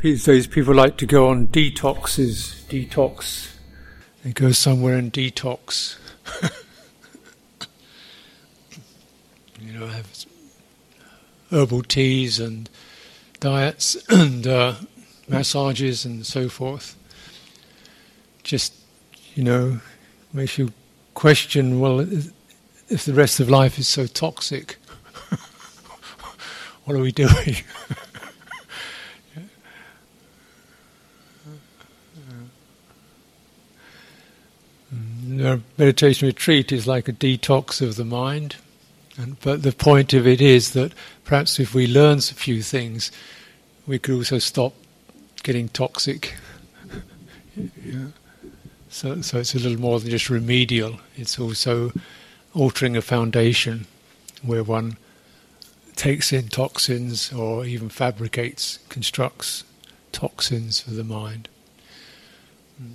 These people like to go on detoxes, detox. They go somewhere and detox. you know, have herbal teas and diets and uh, massages and so forth. Just, you know, makes you question well, if the rest of life is so toxic, what are we doing? The meditation retreat is like a detox of the mind. And, but the point of it is that perhaps if we learn a few things, we could also stop getting toxic. yeah. so, so it's a little more than just remedial. It's also altering a foundation where one takes in toxins or even fabricates, constructs toxins for the mind.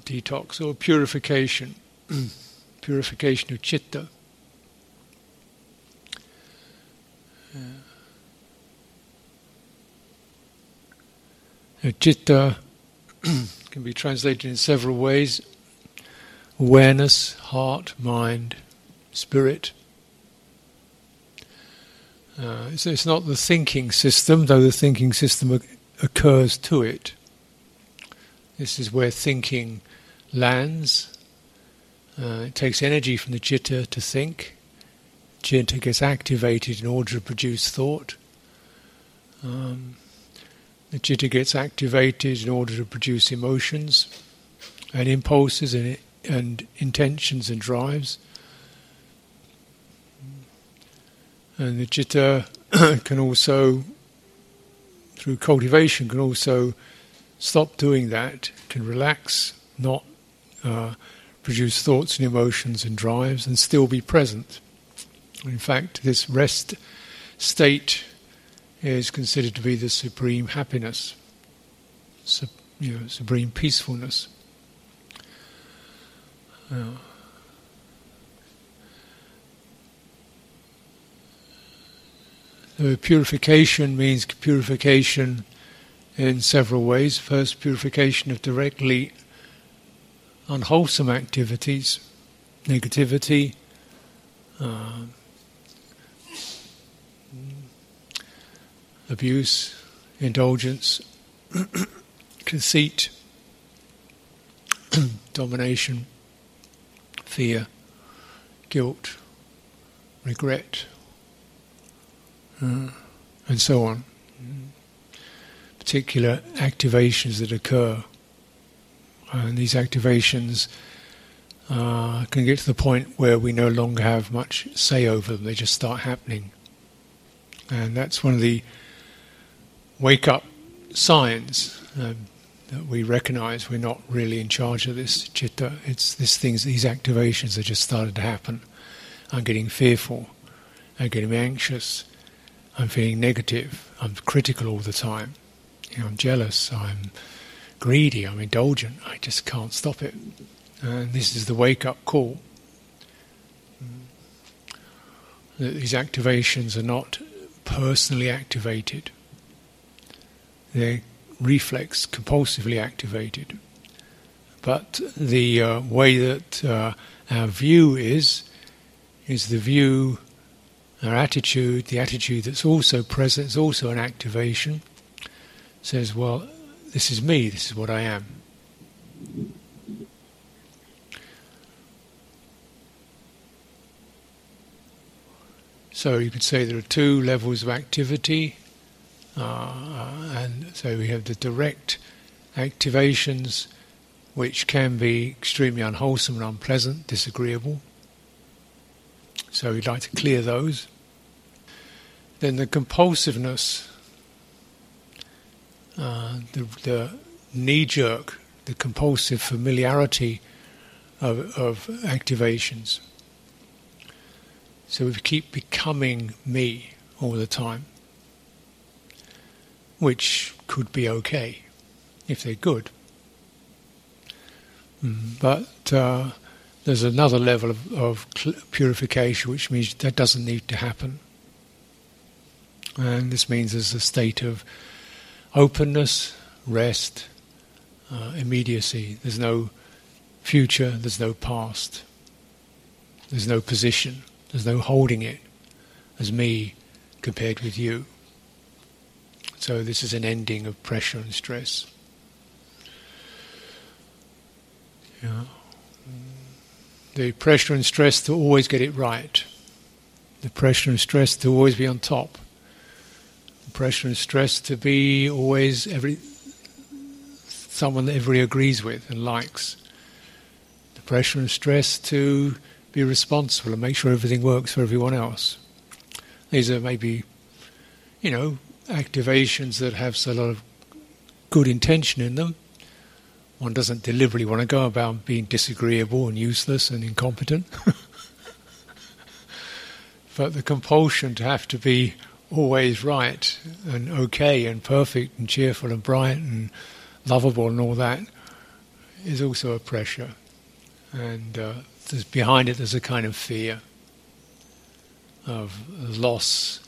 Detox or purification. purification of chitta. Yeah. Chitta can be translated in several ways awareness, heart, mind, spirit. Uh, it's, it's, not the thinking system, though the thinking system occurs to it. This is where thinking lands, uh, it takes energy from the chitta to think. Chitta gets activated in order to produce thought. Um, the chitta gets activated in order to produce emotions and impulses and, and intentions and drives. And the chitta can also, through cultivation, can also stop doing that, can relax, not uh, produce thoughts and emotions and drives and still be present. In fact, this rest state is considered to be the supreme happiness, su- you know, supreme peacefulness. Uh, purification means purification in several ways. First, purification of directly unwholesome activities, negativity, uh, abuse, indulgence, conceit, domination, fear, guilt, regret, uh, and so on. Particular activations that occur and these activations uh, can get to the point where we no longer have much say over them, they just start happening. And that's one of the wake up signs um, that we recognize we're not really in charge of this chitta. It's these things, these activations that just started to happen. I'm getting fearful, I'm getting anxious, I'm feeling negative, I'm critical all the time, you know, I'm jealous, I'm greedy, I'm indulgent, I just can't stop it. And this is the wake up call. That these activations are not personally activated, they're reflex compulsively activated. But the uh, way that uh, our view is, is the view, our attitude, the attitude that's also present, is also an activation. Says, well, this is me, this is what I am. So you could say there are two levels of activity, uh, and so we have the direct activations, which can be extremely unwholesome and unpleasant, disagreeable. So we'd like to clear those. Then the compulsiveness, the, the knee jerk, the compulsive familiarity of, of activations. So we keep becoming me all the time, which could be okay if they're good. Mm, but uh, there's another level of, of purification, which means that doesn't need to happen. And this means there's a state of openness, rest, uh, immediacy. There's no future, there's no past. There's no position, there's no holding it as me compared with you. So this is an ending of pressure and stress. Yeah. The pressure and stress to always get it right. The pressure and stress to always be on top. Pressure and stress to be always every someone that everybody agrees with and likes. The pressure and stress to be responsible and make sure everything works for everyone else. These are maybe, you know, activations that have a lot of good intention in them. One doesn't deliberately want to go about being disagreeable and useless and incompetent. but the compulsion to have to be always right and okay and perfect and cheerful and bright and lovable and all that is also a pressure. And uh, behind it there's a kind of fear of loss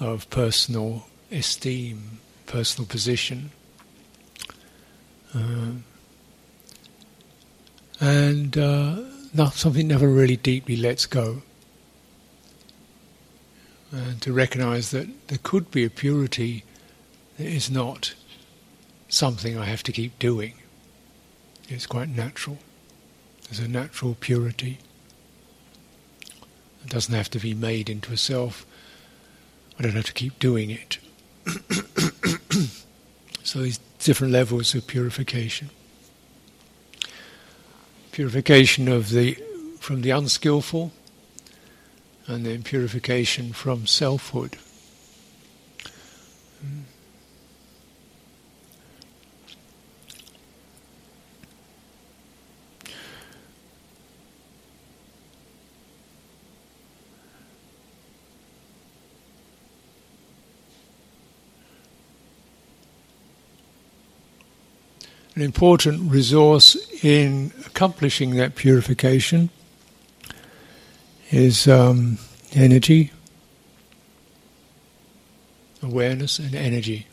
of personal esteem, personal position. Uh, and uh, not something never really deeply lets go. And to recognize that there could be a purity that is not something I have to keep doing. It's quite natural. There's a natural purity. It doesn't have to be made into a self. I don't have to keep doing it. so these different levels of purification. Purification of the from the unskillful, and then purification from selfhood. An important resource in accomplishing that purification is um, energy, awareness, and energy.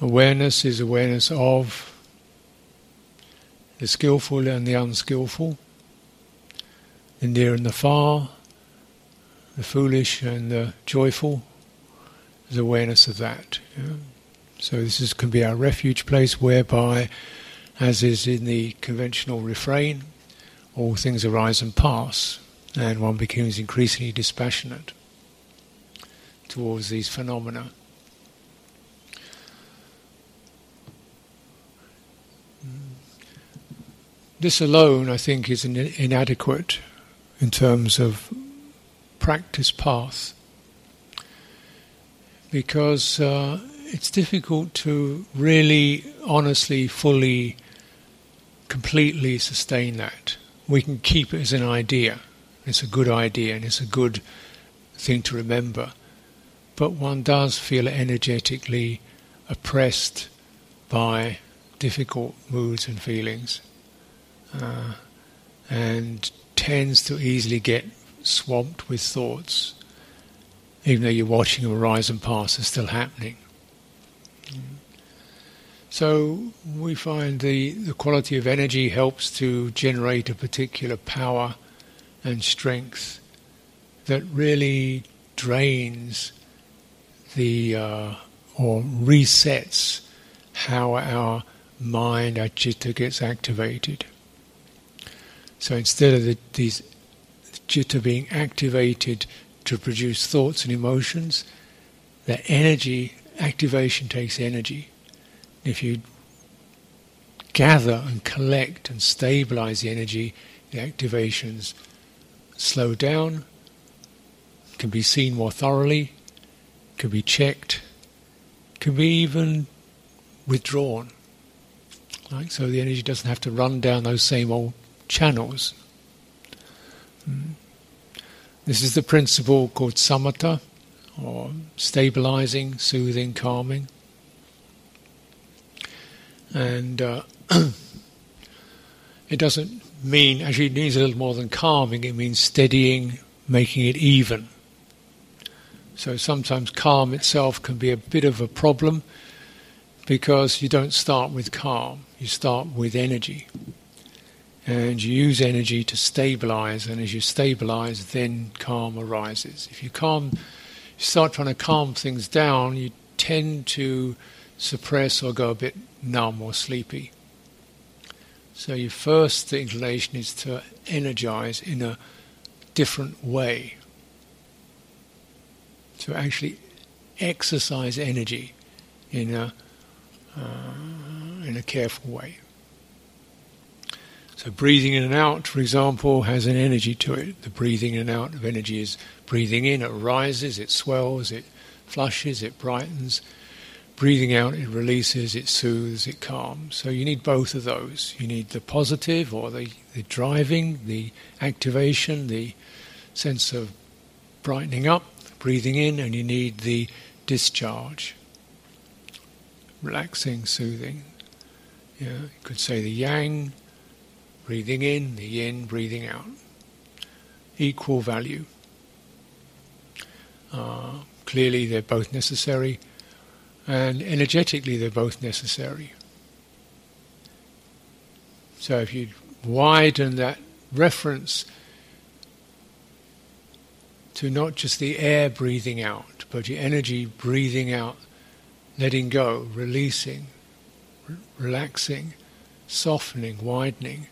Awareness is awareness of the skillful and the unskillful, the near and the far, the foolish and the joyful. There's awareness of that. Yeah? So this is, can be our refuge place whereby, as is in the conventional refrain, all things arise and pass, and one becomes increasingly dispassionate towards these phenomena. This alone, I think, is inadequate in terms of practice path because uh, it's difficult to really, honestly, fully, completely sustain that. We can keep it as an idea. It's a good idea and it's a good thing to remember. But one does feel energetically oppressed by difficult moods and feelings uh, and tends to easily get swamped with thoughts, even though you're watching them rise and pass, are still happening. So we find the, the quality of energy helps to generate a particular power and strength that really drains the uh, or resets how our mind, our chitta gets activated. So instead of the, these chitta being activated to produce thoughts and emotions, that energy activation takes energy. If you gather and collect and stabilize the energy, the activations slow down, can be seen more thoroughly, can be checked, can be even withdrawn. Like so, the energy doesn't have to run down those same old channels. Hmm. This is the principle called samatha, or stabilizing, soothing, calming. And uh, it doesn't mean, actually, it means a little more than calming, it means steadying, making it even. So sometimes calm itself can be a bit of a problem because you don't start with calm, you start with energy. And you use energy to stabilize, and as you stabilize, then calm arises. If you calm, you start trying to calm things down, you tend to suppress or go a bit numb or sleepy. So your first inclination is to energize in a different way. To actually exercise energy in a uh, in a careful way. So breathing in and out, for example, has an energy to it. The breathing in and out of energy is breathing in, it rises, it swells, it flushes, it brightens. Breathing out, it releases, it soothes, it calms. So you need both of those. You need the positive or the, the driving, the activation, the sense of brightening up, breathing in, and you need the discharge, relaxing, soothing. Yeah, you could say the yang, breathing in, the yin, breathing out. Equal value. Uh, clearly, they're both necessary and energetically they're both necessary. So if you widen that reference to not just the air breathing out, but your energy breathing out, letting go, releasing, r- relaxing, softening, widening.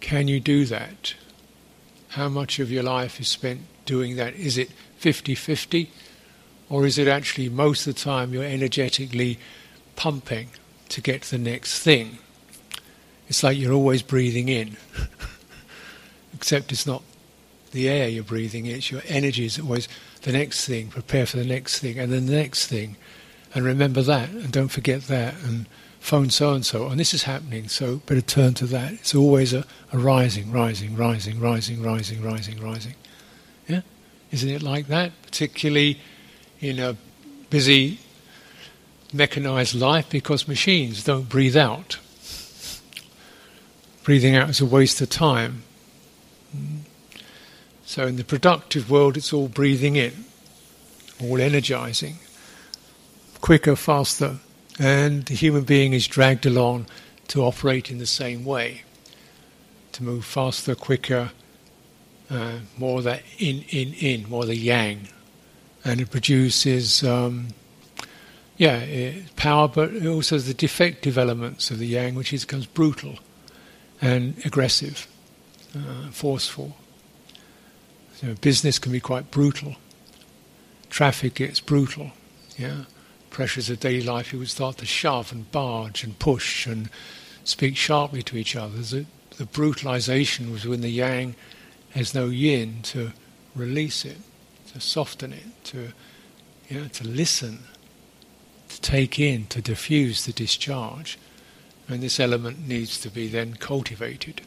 Can you do that? How much of your life is spent doing that? Is it 50 50? Or is it actually most of the time you're energetically pumping to get the next thing? It's like you're always breathing in, except it's not the air you're breathing it's your energy is always the next thing, prepare for the next thing, and then the next thing, and remember that, and don't forget that, and phone so and so, and this is happening, so better turn to that. It's always a, a rising, rising, rising, rising, rising, rising, rising. Yeah? Isn't it like that? Particularly in a busy mechanized life because machines don't breathe out. Breathing out is a waste of time. Mm. So in the productive world, it's all breathing in, all energizing, quicker, faster, and the human being is dragged along to operate in the same way, to move faster, quicker, uh, more that in, in, in, more the yang, and it produces, um, yeah, it, power, but also the defective elements of the yang, which is, becomes brutal and aggressive, uh, forceful. So business can be quite brutal. Traffic gets brutal. Yeah, pressures of daily life. You would start to shove and barge and push and speak sharply to each other. The, the brutalization was when the yang has no yin to release it to soften it, to you know, to listen, to take in, to diffuse the discharge. And this element needs to be then cultivated.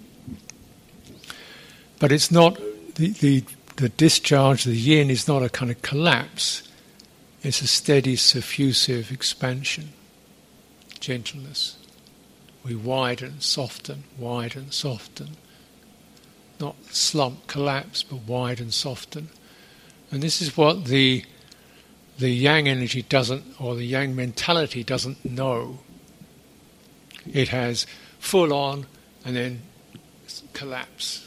But it's not the, the, the discharge, the yin is not a kind of collapse. It's a steady, suffusive expansion, gentleness. We widen, soften, widen, soften. Not slump, collapse, but widen, soften. And this is what the the yang energy doesn't, or the yang mentality doesn't know. It has full on and then collapse,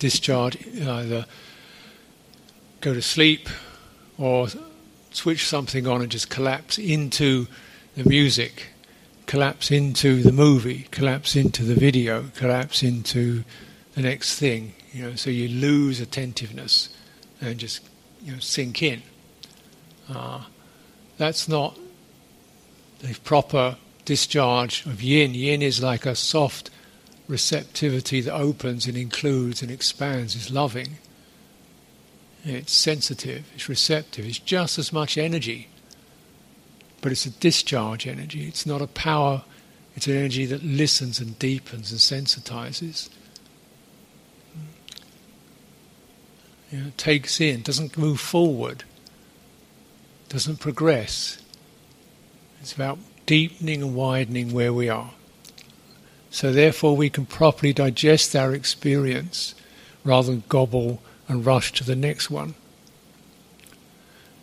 discharge, either go to sleep or switch something on and just collapse into the music, collapse into the movie, collapse into the video, collapse into the next thing. You know, so you lose attentiveness and just you know, sink in. Uh, that's not the proper discharge of yin. Yin is like a soft receptivity that opens and includes and expands, is loving. It's sensitive, it's receptive, it's just as much energy, but it's a discharge energy. It's not a power, it's an energy that listens and deepens and sensitizes. you know, takes in, doesn't move forward, doesn't progress. It's about deepening and widening where we are. So, therefore, we can properly digest our experience rather than gobble and rush to the next one.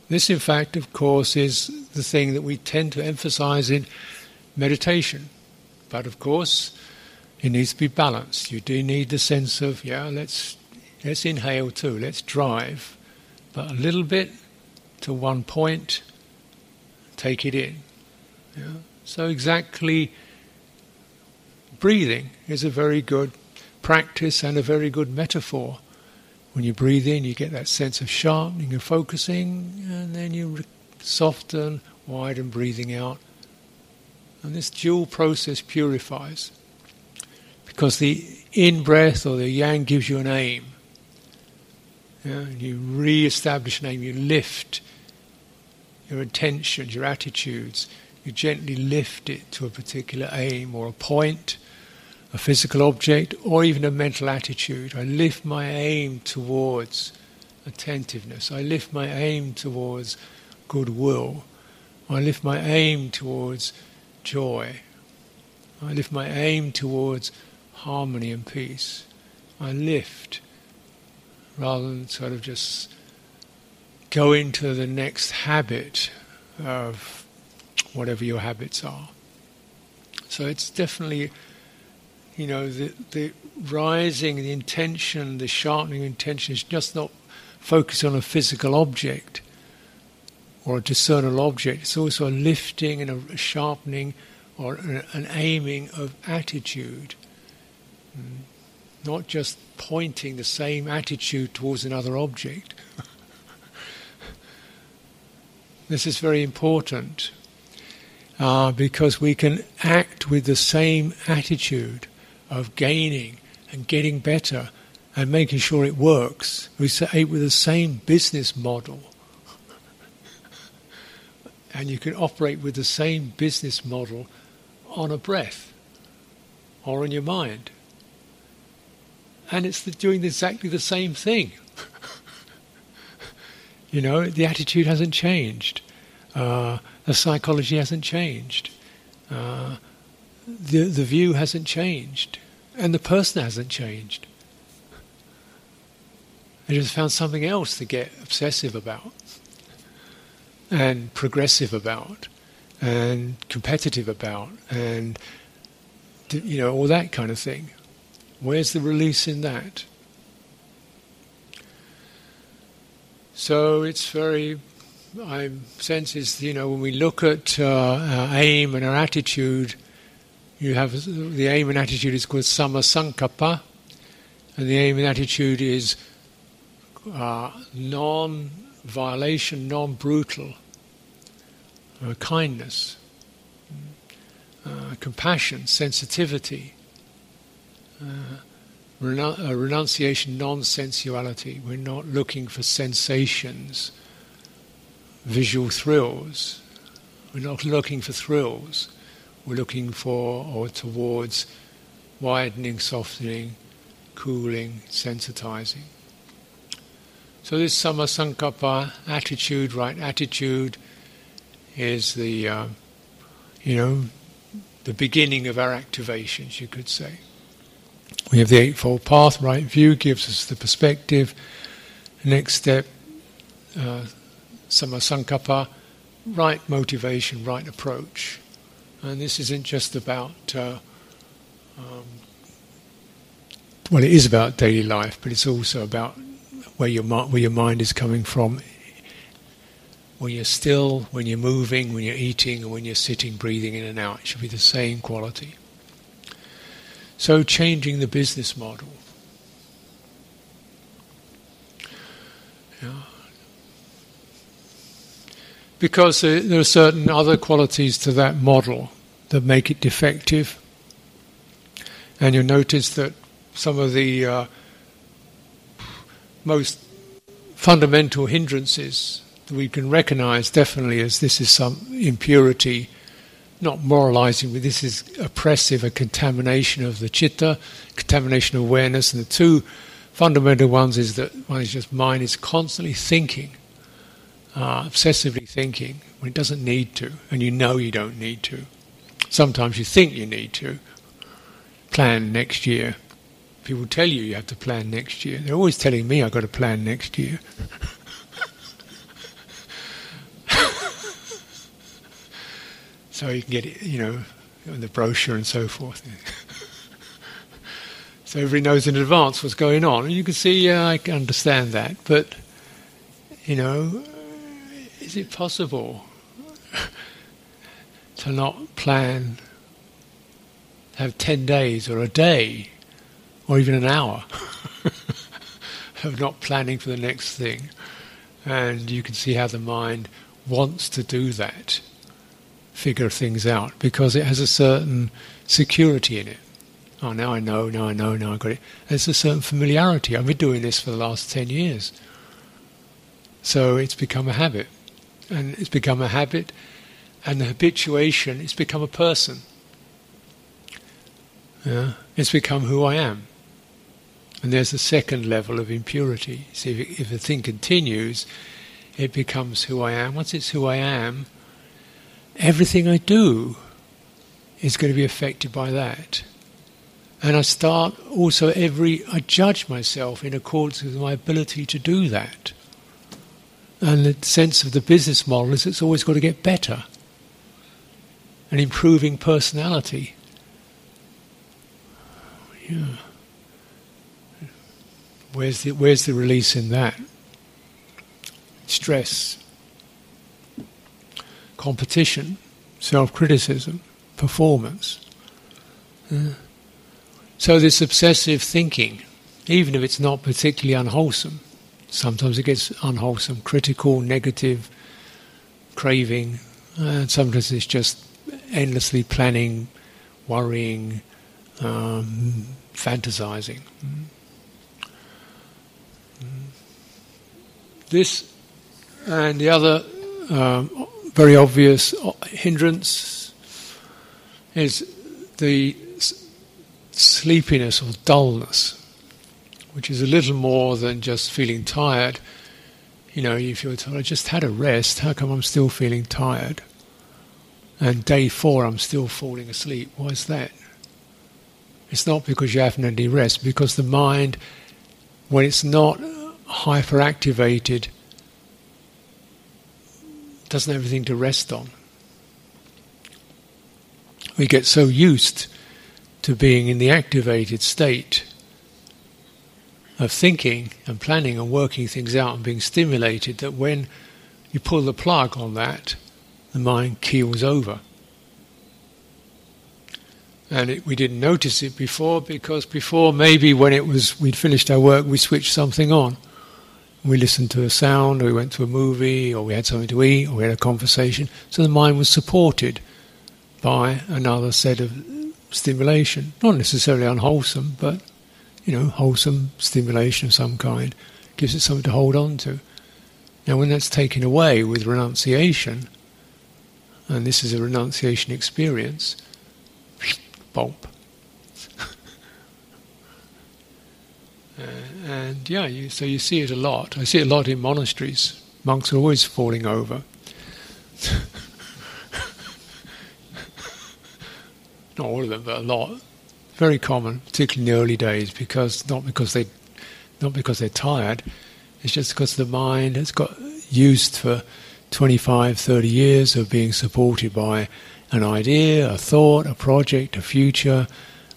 This, in fact, of course, is the thing that we tend to emphasize in meditation. But of course, it needs to be balanced. You do need the sense of, yeah, let's let's inhale too, let's drive, but a little bit to one point, take it in. Yeah? So exactly breathing is a very good practice and a very good metaphor when you breathe in, you get that sense of sharpening and focusing, and then you soften, widen, breathing out. And this dual process purifies. Because the in breath or the yang gives you an aim. Yeah, you re establish an aim, you lift your intentions, your attitudes, you gently lift it to a particular aim or a point a physical object, or even a mental attitude. I lift my aim towards attentiveness. I lift my aim towards goodwill. I lift my aim towards joy. I lift my aim towards harmony and peace. I lift rather than sort of just go into the next habit of whatever your habits are. So it's definitely you know, the, the rising, the intention, the sharpening of intention is just not focused on a physical object or a discernible object. It's also a lifting and a sharpening or an aiming of attitude. Mm. Not just pointing the same attitude towards another object. this is very important uh, because we can act with the same attitude of gaining and getting better and making sure it works. We say with the same business model. and you can operate with the same business model on a breath or in your mind. And it's doing exactly the same thing. you know, the attitude hasn't changed. Uh, the psychology hasn't changed. Uh, the, the view hasn't changed, and the person hasn't changed. They just found something else to get obsessive about, and progressive about, and competitive about, and you know all that kind of thing. Where's the release in that? So it's very, I sense is you know when we look at uh, our aim and our attitude you have the aim and attitude is called samma sankappa, and the aim and attitude is uh, non-violation, non-brutal, uh, kindness, uh, compassion, sensitivity, uh, renu- renunciation, non-sensuality. We're not looking for sensations, visual thrills. We're not looking for thrills we're looking for or towards widening, softening, cooling, sensitizing. So this samma sankappa attitude, right attitude, is the uh, you know the beginning of our activations, you could say. We have the Eightfold Path, right view gives us the perspective. next step, uh, samma sankappa, right motivation, right approach. And this isn't just about, uh, um, well, it is about daily life, but it's also about where your, where your mind is coming from. When you're still, when you're moving, when you're eating, and when you're sitting, breathing in and out, it should be the same quality. So, changing the business model. Because there are certain other qualities to that model that make it defective. And you'll notice that some of the uh, most fundamental hindrances that we can recognize definitely as this is some impurity, not moralizing, but this is oppressive, a contamination of the chitta, contamination of awareness. And the two fundamental ones is that one is just mind is constantly thinking uh, obsessively thinking when it doesn't need to, and you know you don't need to. Sometimes you think you need to plan next year. People tell you you have to plan next year. They're always telling me I've got to plan next year. so you can get it, you know, on the brochure and so forth. so everybody knows in advance what's going on. And you can see, yeah, I can understand that. But, you know, is it possible to not plan, have 10 days or a day or even an hour of not planning for the next thing? And you can see how the mind wants to do that figure things out because it has a certain security in it. Oh, now I know, now I know, now I got it. There's a certain familiarity. I've been doing this for the last 10 years. So it's become a habit. And it's become a habit, and the habituation, it's become a person. Yeah? It's become who I am. And there's a second level of impurity. See, if, if the thing continues, it becomes who I am. Once it's who I am, everything I do is going to be affected by that. And I start also every, I judge myself in accordance with my ability to do that. And the sense of the business model is it's always got to get better. And improving personality. Yeah. Where's the, where's the release in that? Stress competition, self criticism, performance. Uh, so, this obsessive thinking, even if it's not particularly unwholesome, sometimes it gets unwholesome, critical, negative, craving, and sometimes it's just endlessly planning, worrying, um, fantasizing. This and the other um, very obvious hindrance is the sleepiness or dullness, which is a little more than just feeling tired. You know, you're told, I just had a rest, how come I'm still feeling tired? And day four, I'm still falling asleep. Why is that? It's not because you haven't had any rest, because the mind, when it's not hyperactivated, doesn't have anything to rest on. We get so used to being in the activated state of thinking and planning and working things out and being stimulated that when you pull the plug on that, the mind keels over. And it, we didn't notice it before because before maybe when it was we'd finished our work we switched something on we listened to a sound, or we went to a movie, or we had something to eat, or we had a conversation. So the mind was supported by another set of stimulation. Not necessarily unwholesome, but you know, wholesome stimulation of some kind gives it something to hold on to. Now, when that's taken away with renunciation, and this is a renunciation experience, bulb. Uh, and yeah, you, so you see it a lot. I see it a lot in monasteries. Monks are always falling over. Not all of them, but a lot. Very common, particularly in the early days, because not because they, not because they're tired. It's just because the mind has got used for 25, 30 years of being supported by an idea, a thought, a project, a future,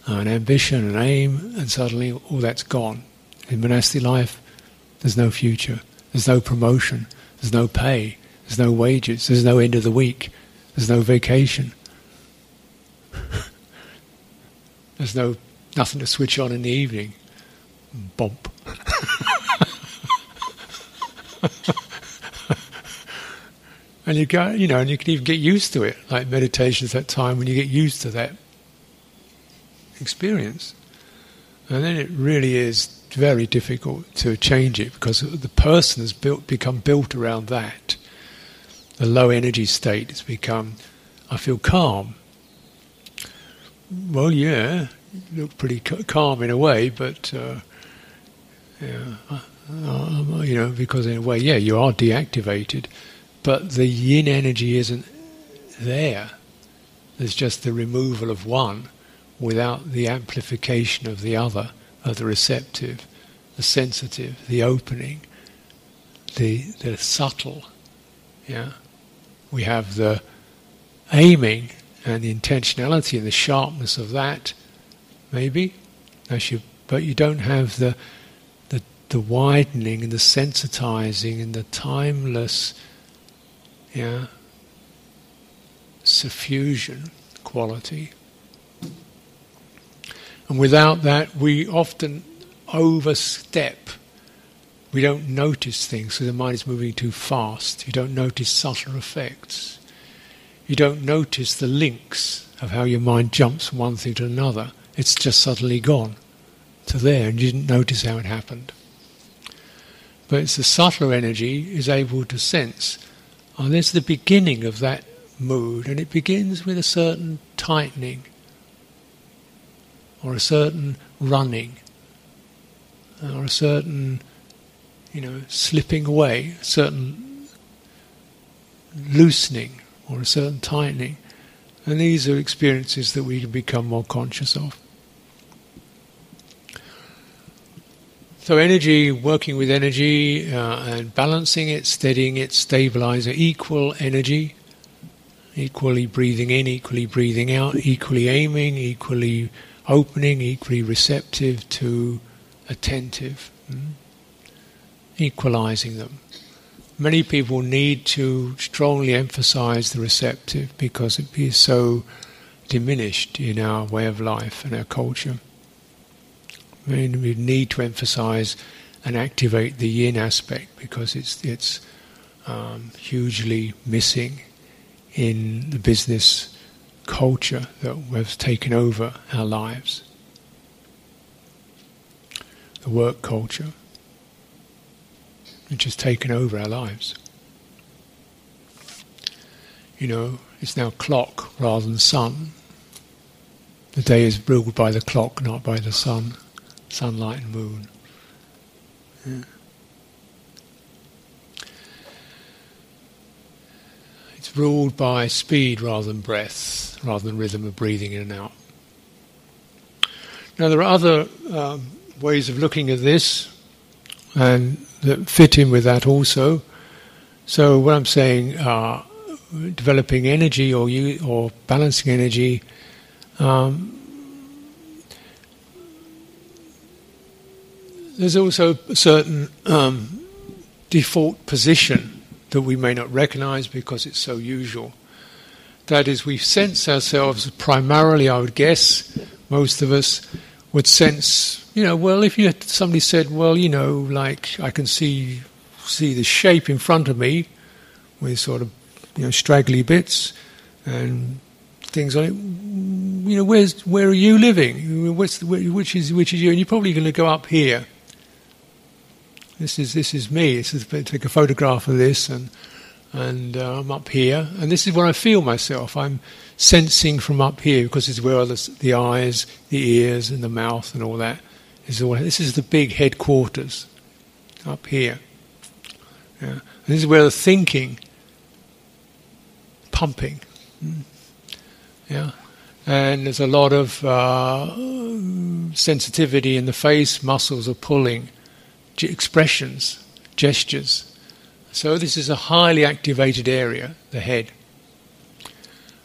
an ambition, an aim, and suddenly all that's gone. In monastic life, there's no future, there's no promotion, there's no pay, there's no wages, there's no end of the week, there's no vacation. there's no nothing to switch on in the evening. Bump. and you go, you know, and you can even get used to it. Like meditation is that time when you get used to that experience, and then it really is very difficult to change it because the person has built, become built around that. The low energy state has become, I feel calm. Well, yeah, look pretty calm in a way, but uh, yeah, uh, uh, you know, because in a way, yeah, you are deactivated, but the yin energy isn't there. There's just the removal of one without the amplification of the other, of the receptive, the sensitive, the opening, the the subtle. Yeah, we have the aiming and the intentionality and the sharpness of that, maybe, but you don't have the the the widening and the sensitizing and the timeless, yeah, suffusion quality. And without that, we often overstep. We don't notice things, so the mind is moving too fast. You don't notice subtle effects. You don't notice the links of how your mind jumps from one thing to another. It's just suddenly gone to there, and you didn't notice how it happened. But it's the subtler energy is able to sense. Oh, there's the beginning of that mood, and it begins with a certain tightening or a certain running or a certain, you know, slipping away, a certain loosening or a certain tightening. And these are experiences that we can become more conscious of. So, energy, working with energy uh, and balancing it, steadying it, stabilizer, equal energy, equally breathing in, equally breathing out, equally aiming, equally opening, equally receptive to attentive, mm? equalizing them. Many people need to strongly emphasize the receptive because it is so diminished in our way of life and our culture. We need to emphasize and activate the yin aspect because it's it's um, hugely missing in the business culture that has taken over our lives. The work culture, which has taken over our lives. You know, it's now clock rather than sun. The day is ruled by the clock, not by the sun, sunlight and moon. Yeah. It's ruled by speed rather than breath, rather than rhythm of breathing in and out. Now, there are other um, ways of looking at this and that fit in with that also. So, what I'm saying, uh, developing energy or you, or balancing energy. Um, there's also a certain um, default position that we may not recognize because it's so usual. That is, we sense ourselves primarily, I would guess, most of us would sense, you know, well, if you had, somebody said, well, you know, like I can see see the shape in front of me with sort of, you know, straggly bits and things it. You know, where's where are you living? What's which is which is you? And you're probably going to go up here this is this is me. This is take a photograph of this, and and uh, I'm up here, and this is where I feel myself. I'm sensing from up here because it's where the, the eyes, the ears, and the mouth, and all that is all. This is the big headquarters up here. Yeah. this is where the thinking, pumping. Mm. Yeah. And there's a lot of uh, sensitivity in the face, muscles are pulling expressions, gestures. So this is a highly activated area, the head.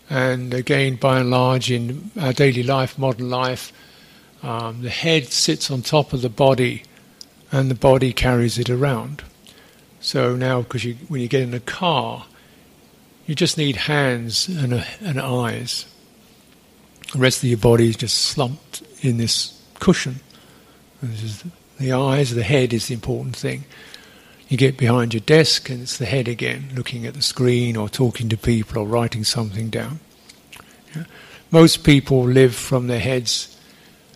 And again, by and large, in our daily life, modern life, um, the head sits on top of the body, and the body carries it around. So now, because when you get in a car, you just need hands and, a, and eyes. The rest of your body is just slumped in this cushion. This is the eyes, the head is the important thing. You get behind your desk and it's the head again, looking at the screen or talking to people or writing something down. Yeah. Most people live from their heads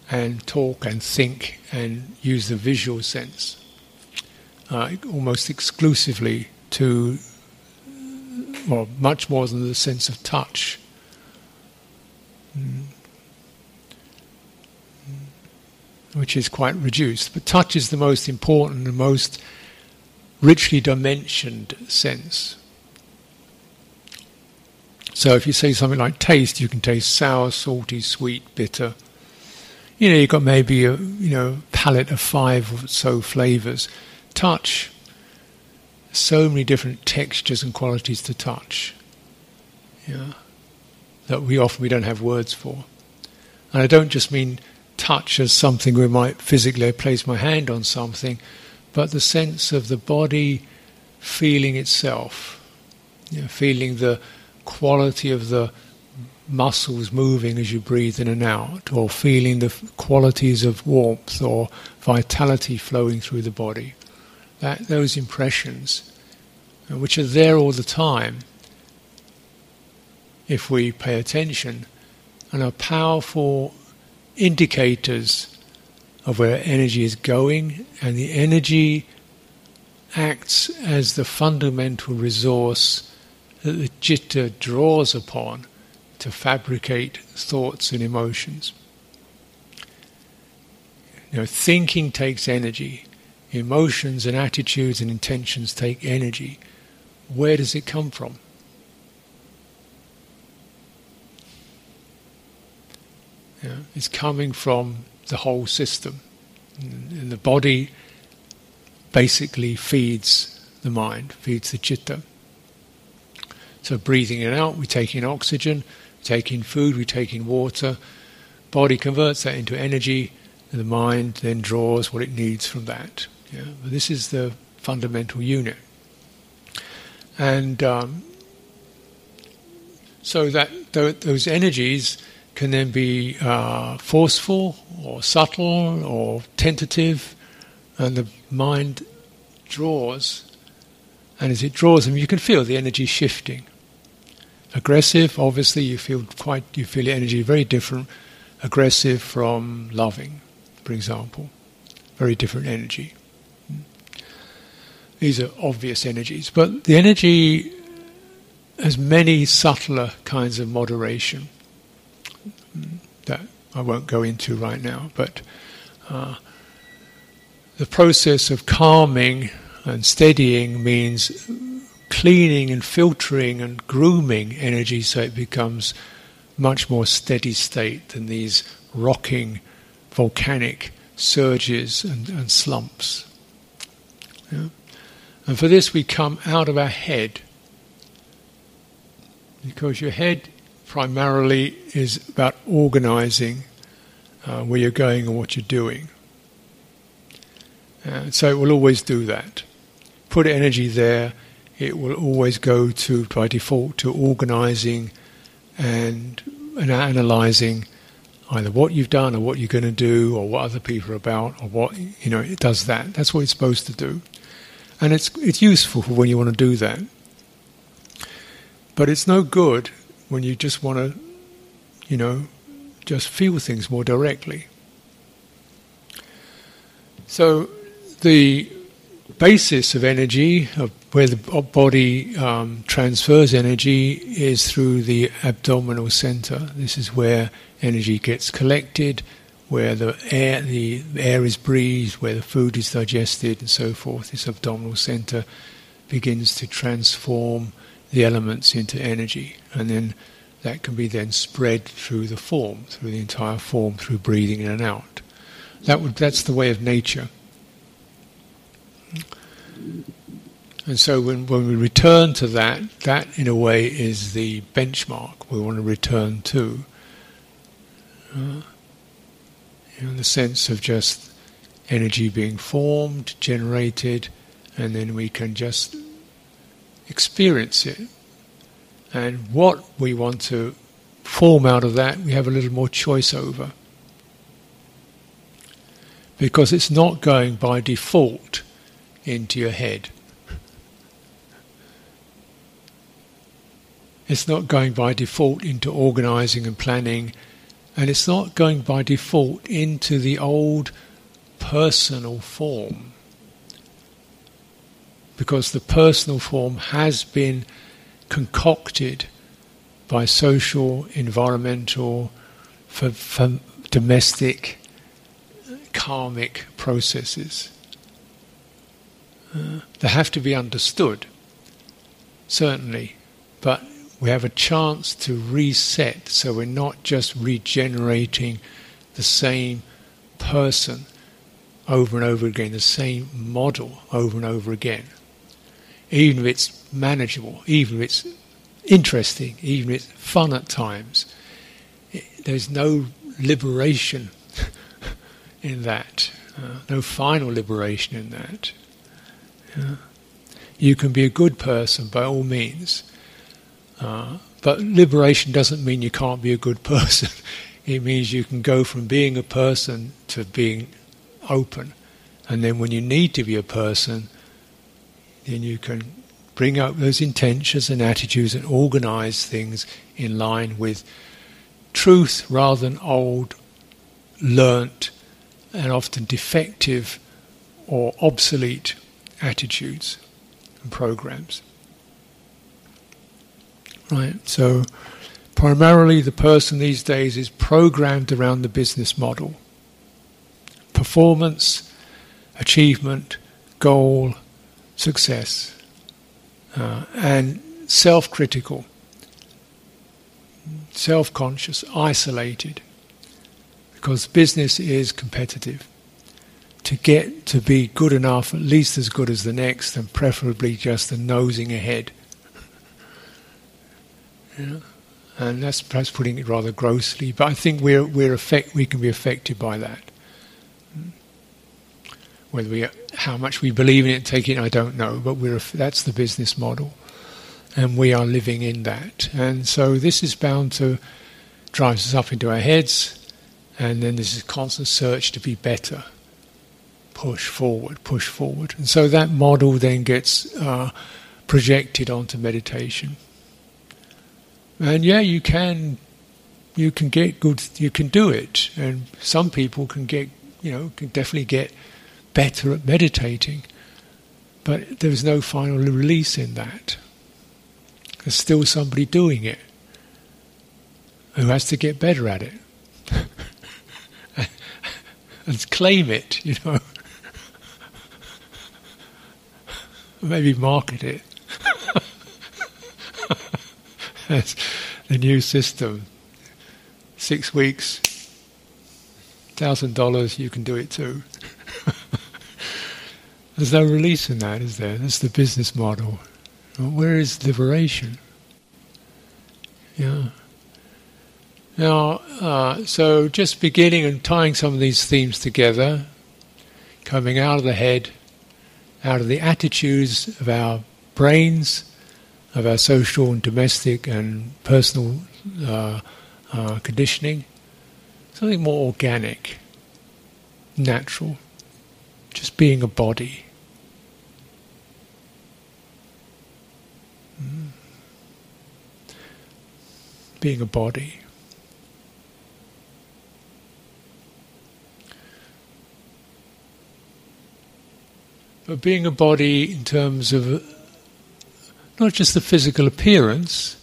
and talk and think and use the visual sense uh, almost exclusively to, well, much more than the sense of touch. Mm which is quite reduced. But touch is the most important and most richly dimensioned sense. So if you say something like taste, you can taste sour, salty, sweet, bitter. You know, you've got maybe a you know palette of five or so flavors. Touch, so many different textures and qualities to touch. Yeah, that we often we don't have words for. And I don't just mean touch as something where I might physically place my hand on something, but the sense of the body feeling itself, you know, feeling the quality of the muscles moving as you breathe in and out, or feeling the qualities of warmth or vitality flowing through the body. That, those impressions, uh, which are there all the time, if we pay attention, and are powerful indicators of where energy is going, and the energy acts as the fundamental resource that the citta draws upon to fabricate thoughts and emotions. You know, thinking takes energy. Emotions and attitudes and intentions take energy. Where does it come from? Yeah, it's coming from the whole system. And the body basically feeds the mind, feeds the citta. So breathing in out, we take in oxygen, we take in food, we take in water. Body converts that into energy, and the mind then draws what it needs from that. Yeah? This is the fundamental unit. And um, so that th- those energies can then be uh, forceful or subtle or tentative, and the mind draws. And as it draws them, you can feel the energy shifting. Aggressive, obviously, you feel quite you feel the energy very different. Aggressive from loving, for example, very different energy. These are obvious energies, but the energy has many subtler kinds of moderation that I won't go into right now. But uh, the process of calming and steadying means cleaning and filtering and grooming energy so it becomes much more steady state than these rocking volcanic surges and, and slumps. Yeah? And for this, we come out of our head. Because your head primarily is about organizing uh, where you're going and what you're doing. Uh, so it will always do that. Put energy there it will always go to, by default, to organizing and, and analyzing either what you've done or what you're going to do or what other people are about or what, you know, it does that. That's what it's supposed to do. And it's, it's useful for when you want to do that. But it's no good when you just want to, you know, just feel things more directly. So the basis of energy, of where the body um, transfers energy, is through the abdominal center. This is where energy gets collected, where the air, the air is breathed, where the food is digested, and so forth. This abdominal center begins to transform the elements into energy, and then that can be then spread through the form, through the entire form, through breathing in and out. That would, that's the way of nature. And so when, when we return to that, that in a way is the benchmark we want to return to. Uh, know, the sense of just energy being formed, generated, and then we can just experience it. And what we want to form out of that, we have a little more choice over. Because it's not going by default into your head. It's not going by default into organizing and planning, and it's not going by default into the old personal form. Because the personal form has been concocted by social, environmental, domestic, karmic processes. Uh, they have to be understood, certainly, but we have a chance to reset so we're not just regenerating the same person over and over again, the same model over and over again. Even if it's manageable, even if it's interesting, even if it's fun at times, it, there's no liberation in that, uh, no final liberation in that. Yeah. You can be a good person by all means, uh, but liberation doesn't mean you can't be a good person. it means you can go from being a person to being open. And then when you need to be a person, then you can bring up those intentions and attitudes and organize things in line with truth rather than old, learnt, and often defective or obsolete attitudes and programs. Right? So, primarily, the person these days is programmed around the business model performance, achievement, goal, success, uh, and self critical, self conscious, isolated, because business is competitive. To get to be good enough, at least as good as the next, and preferably just the nosing ahead. Yeah. And that's perhaps putting it rather grossly, but I think we're, we're affect, we can be affected by that. Whether we, how much we believe in it, take it, I don't know. But we're that's the business model, and we are living in that. And so this is bound to drive us up into our heads, and then a constant search to be better. Push forward, push forward, and so that model then gets uh, projected onto meditation. And yeah, you can, you can get good, you can do it, and some people can get, you know, can definitely get better at meditating, but there's no final release in that. There's still somebody doing it who has to get better at it and claim it, you know. Maybe market it. That's the new system. Six weeks, thousand dollars, you can do it too. There's no release in that, is there? That's the business model. where is liberation? Yeah. Now, uh, so just beginning and tying some of these themes together, coming out of the head, out of the attitudes of our brains, of our social and domestic and personal uh, uh, conditioning, something more organic, natural, just being a body. Being a body. But being a body in terms of uh, not just the physical appearance,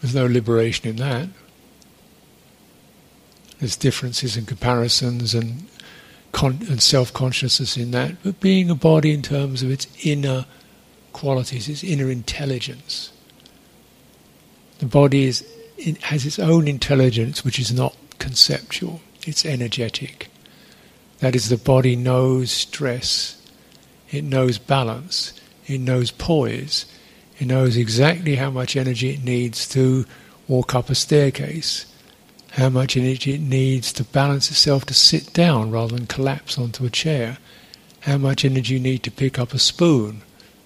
there's no liberation in that. There's differences and comparisons and, con- and self consciousness in that, but being a body in terms of its inner qualities, its inner intelligence. The body is, it has its own intelligence, which is not conceptual, it's energetic. That is, the body knows stress, it knows balance, it knows poise, it knows exactly how much energy it needs to walk up a staircase, how much energy it needs to balance itself to sit down rather than collapse onto a chair, how much energy you need to pick up a spoon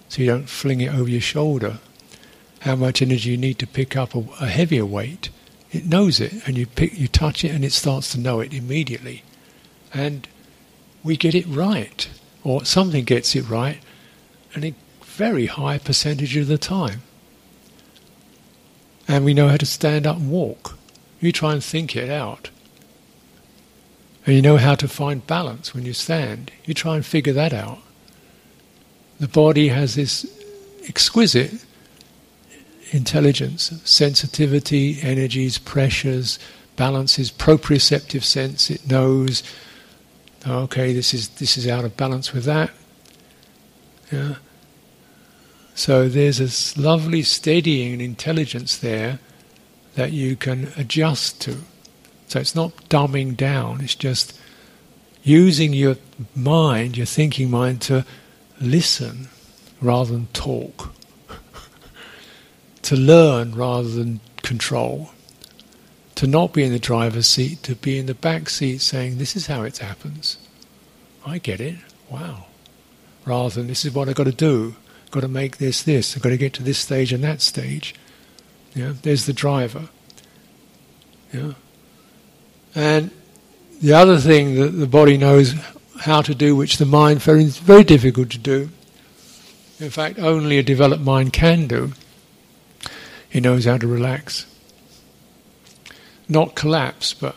so you don't fling it over your shoulder how much energy you need to pick up a, a heavier weight. It knows it, and you pick, you touch it, and it starts to know it immediately. And we get it right, or something gets it right, and a very high percentage of the time. And we know how to stand up and walk. You try and think it out. And you know how to find balance when you stand. You try and figure that out. The body has this exquisite intelligence, sensitivity, energies, pressures, balances, proprioceptive sense. It knows, oh, okay, this is this is out of balance with that. Yeah. So there's this lovely steadying intelligence there that you can adjust to. So it's not dumbing down, it's just using your mind, your thinking mind, to listen rather than talk, to learn rather than control, to not be in the driver's seat, to be in the back seat saying, This is how it happens. I get it. Wow. Rather than, This is what I've got to do I've got to make this this, I've got to get to this stage and that stage. Yeah, there's the driver. Yeah. And the other thing that the body knows how to do, which the mind finds very difficult to do, in fact, only a developed mind can do, he knows how to relax. Not collapse, but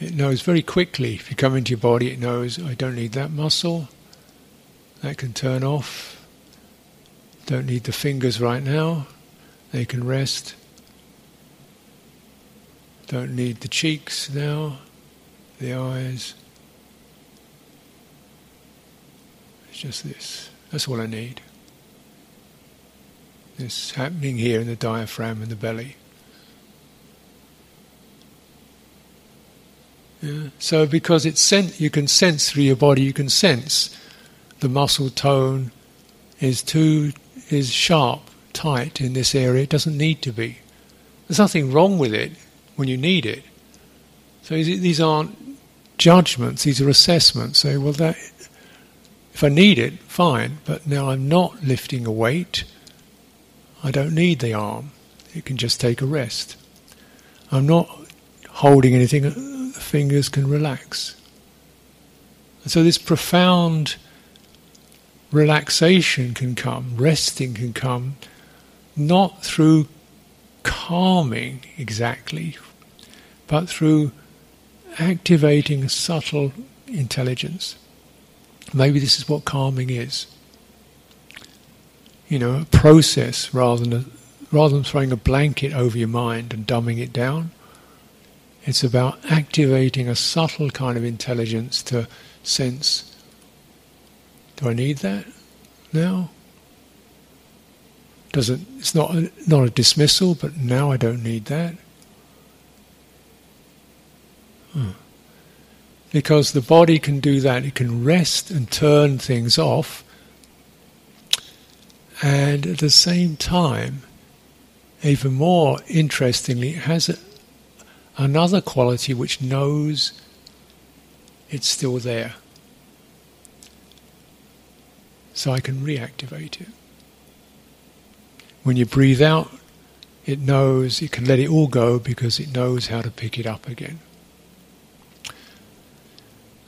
it knows very quickly. If you come into your body, it knows, I don't need that muscle, that can turn off. Don't need the fingers right now. They can rest. Don't need the cheeks now, the eyes. It's just this. That's all I need. This happening here in the diaphragm and the belly. Yeah. So because it's sen- you can sense through your body, you can sense the muscle tone is too is sharp, tight in this area. It doesn't need to be. There's nothing wrong with it when you need it. So these aren't judgments; these are assessments. Say, well, that if I need it, fine. But now I'm not lifting a weight. I don't need the arm. It can just take a rest. I'm not holding anything. The fingers can relax. And so this profound relaxation can come, resting can come, not through calming exactly, but through activating subtle intelligence. Maybe this is what calming is. You know, a process rather than a, rather than throwing a blanket over your mind and dumbing it down. It's about activating a subtle kind of intelligence to sense do I need that now? Does it, it's not a, not a dismissal, but now I don't need that. Because the body can do that, it can rest and turn things off, and at the same time, even more interestingly, it has a, another quality which knows it's still there so I can reactivate it. When you breathe out, it knows, it can let it all go because it knows how to pick it up again.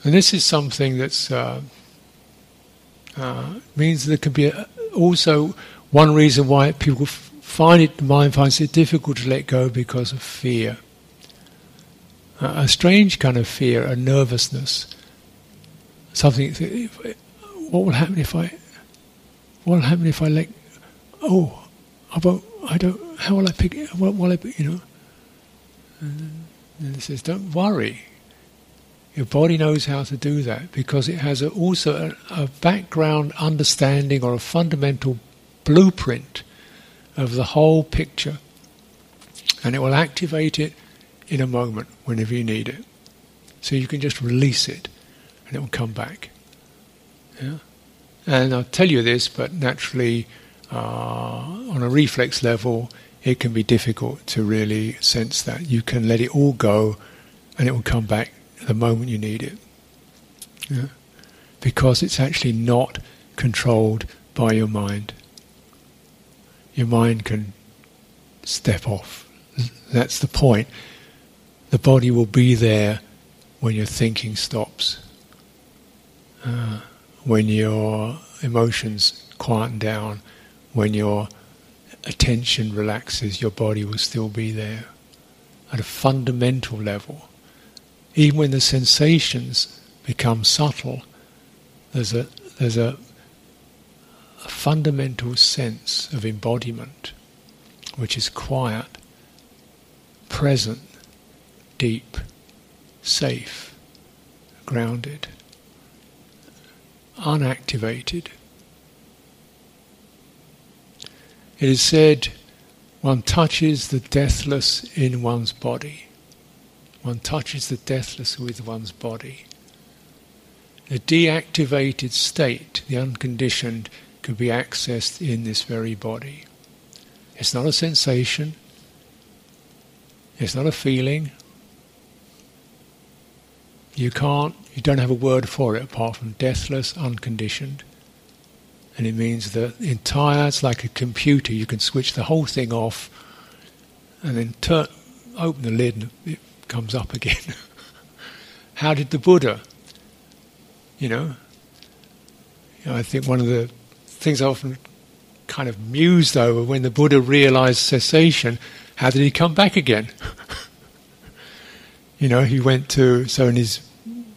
And this is something that's uh, uh, means there can be a, also one reason why people find it, the mind finds it difficult to let go because of fear. Uh, a strange kind of fear, a nervousness. Something, what will happen if I, what will happen if I let, oh, I won't, I don't, how will I pick what will I, you know? And then it says, don't worry. Your body knows how to do that because it has a, also a, a background understanding or a fundamental blueprint of the whole picture. And it will activate it in a moment whenever you need it. So you can just release it and it will come back. Yeah? And I'll tell you this, but naturally, uh, on a reflex level, it can be difficult to really sense that. You can let it all go and it will come back the moment you need it. Yeah? Because it's actually not controlled by your mind. Your mind can step off. That's the point. The body will be there when your thinking stops. Uh, when your emotions quieten down, when your attention relaxes, your body will still be there at a fundamental level. Even when the sensations become subtle, there's a there's a, a fundamental sense of embodiment, which is quiet, present, deep, safe, grounded unactivated, It is said one touches the deathless in one's body. One touches the deathless with one's body. The deactivated state, the unconditioned, could be accessed in this very body. It's not a sensation, it's not a feeling. You can't, you don't have a word for it apart from deathless, unconditioned. And it means that entire, it's like a computer, you can switch the whole thing off and then turn, open the lid it comes up again. How did the Buddha, you know, you know, I think one of the things I often kind of mused over when the Buddha realized cessation, how did he come back again? you know, he went to, so in his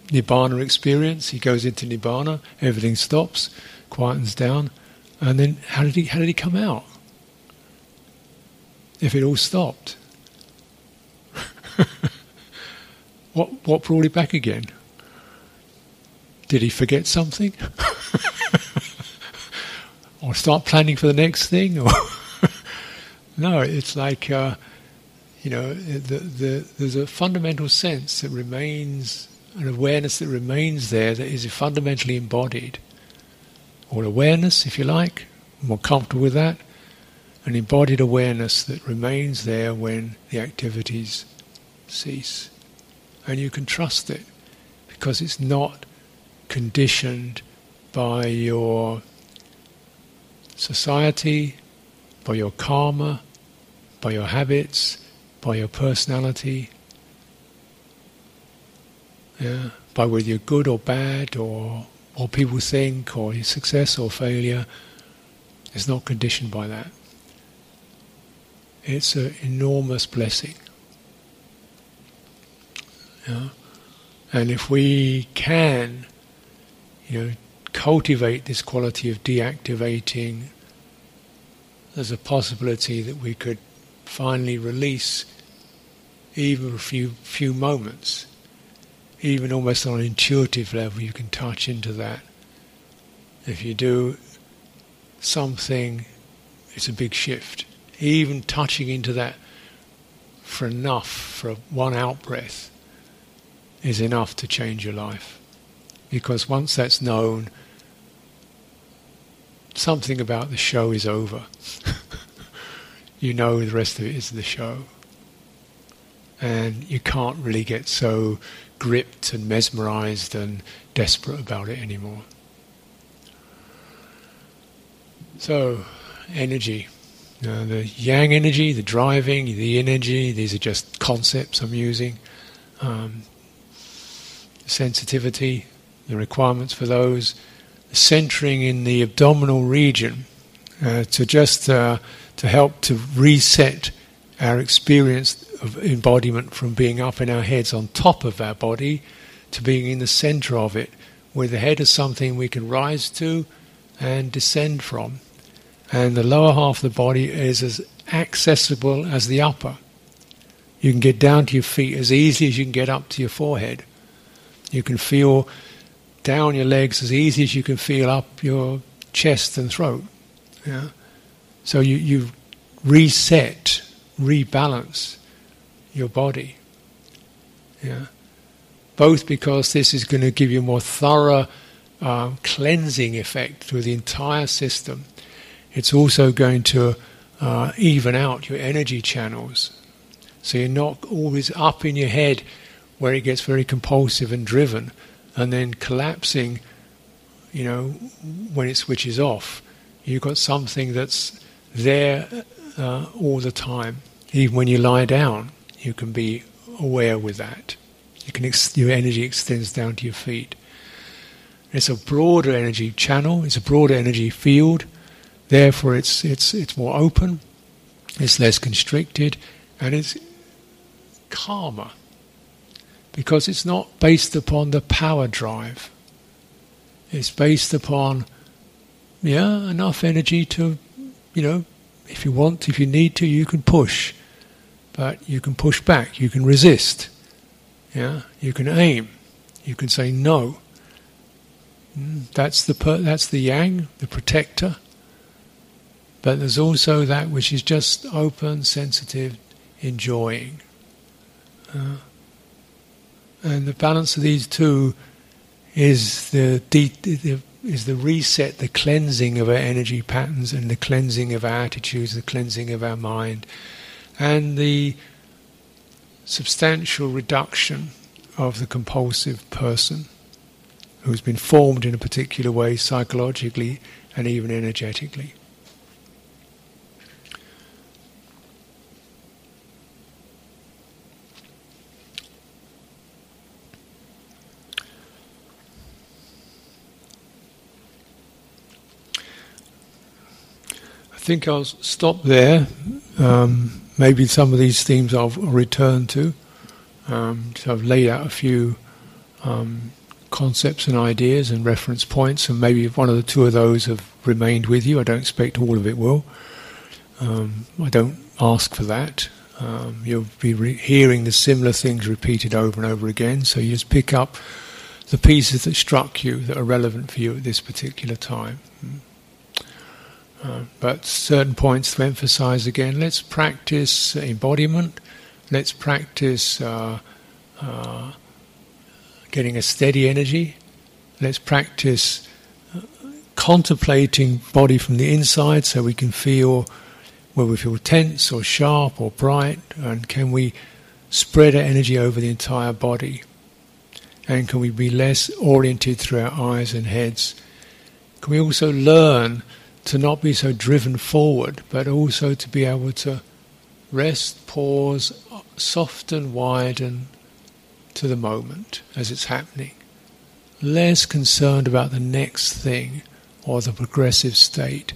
Nibbana experience, he goes into Nibbana, everything stops, quietens down, and then how did he, how did he come out? If it all stopped. what, what brought it back again? Did he forget something? or start planning for the next thing? Or no, it's like uh, you know, the, the, there's a fundamental sense that remains, an awareness that remains there that is fundamentally embodied, or awareness, if you like, more comfortable with that, an embodied awareness that remains there when the activities cease, and you can trust it because it's not conditioned by your society, by your karma, by your habits, by your personality, yeah, by whether you're good or bad, or what people think, or your success or failure. It's not conditioned by that. It's an enormous blessing. And if we can, you know, cultivate this quality of deactivating, there's a possibility that we could finally release even a few few moments, even almost on an intuitive level, you can touch into that. If you do something, it's a big shift. Even touching into that for enough, for one out breath, is enough to change your life. Because once that's known, something about the show is over. you know the rest of it is the show. And you can't really get so gripped and mesmerized and desperate about it anymore. So, energy. The yang energy, the driving, the energy, these are just concepts I'm using. Um, sensitivity, the requirements for those, centering in the abdominal region uh, to just uh, to help to reset our experience of embodiment from being up in our heads on top of our body to being in the center of it, where the head is something we can rise to and descend from. And the lower half of the body is as accessible as the upper. You can get down to your feet as easily as you can get up to your forehead. You can feel down your legs as easy as you can feel up your chest and throat. Yeah? So you, you reset, rebalance your body. Yeah? Both because this is going to give you a more thorough uh, cleansing effect through the entire system. It's also going to uh, even out your energy channels. So you're not always up in your head where it gets very compulsive and driven and then collapsing, you know, when it switches off. You've got something that's there uh, all the time. Even when you lie down, you can be aware with that. You can ex- your energy extends down to your feet. It's a broader energy channel. It's a broader energy field. Therefore, it's it's it's more open. It's less constricted, and it's calmer because it's not based upon the power drive. It's based upon yeah enough energy to you know, if you want, if you need to, you can push. But you can push back, you can resist. Yeah, you can aim, you can say no. Mm, that's the per- that's the yang, the protector. but there's also that which is just open, sensitive, enjoying. Uh, and the balance of these two is the, de- is the reset, the cleansing of our energy patterns, and the cleansing of our attitudes, the cleansing of our mind, and the substantial reduction of the compulsive person who's been formed in a particular way psychologically and even energetically. Think I'll stop there. Um, maybe some of these themes I'll return to. Um, so I've laid out a few um, concepts and ideas and reference points, and maybe one of the two of those have remained with you. I don't expect all of it will. Um, I don't ask for that. Um, you'll be re- hearing the similar things repeated over and over again, so you just pick up the pieces that struck you that are relevant for you at this particular time. Uh, but certain points to emphasize again. Let's practice embodiment. Let's practice uh, uh, getting a steady energy. Let's practice uh, contemplating body from the inside so we can feel where we feel tense or sharp or bright, and can we spread our energy over the entire body? And can we be less oriented through our eyes and heads? Can we also learn to not be so driven forward, but also to be able to rest, pause, soften, widen to the moment as it's happening. Less concerned about the next thing or the progressive state,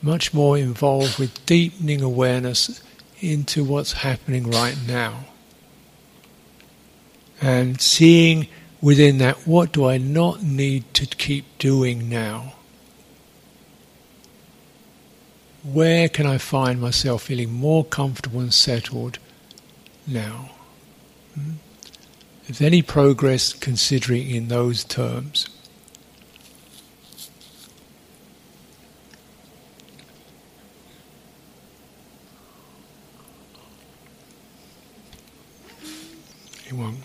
much more involved with deepening awareness into what's happening right now. And seeing within that, what do I not need to keep doing now? Where can I find myself feeling more comfortable and settled now? Hmm? If any progress considering in those terms. Anyone?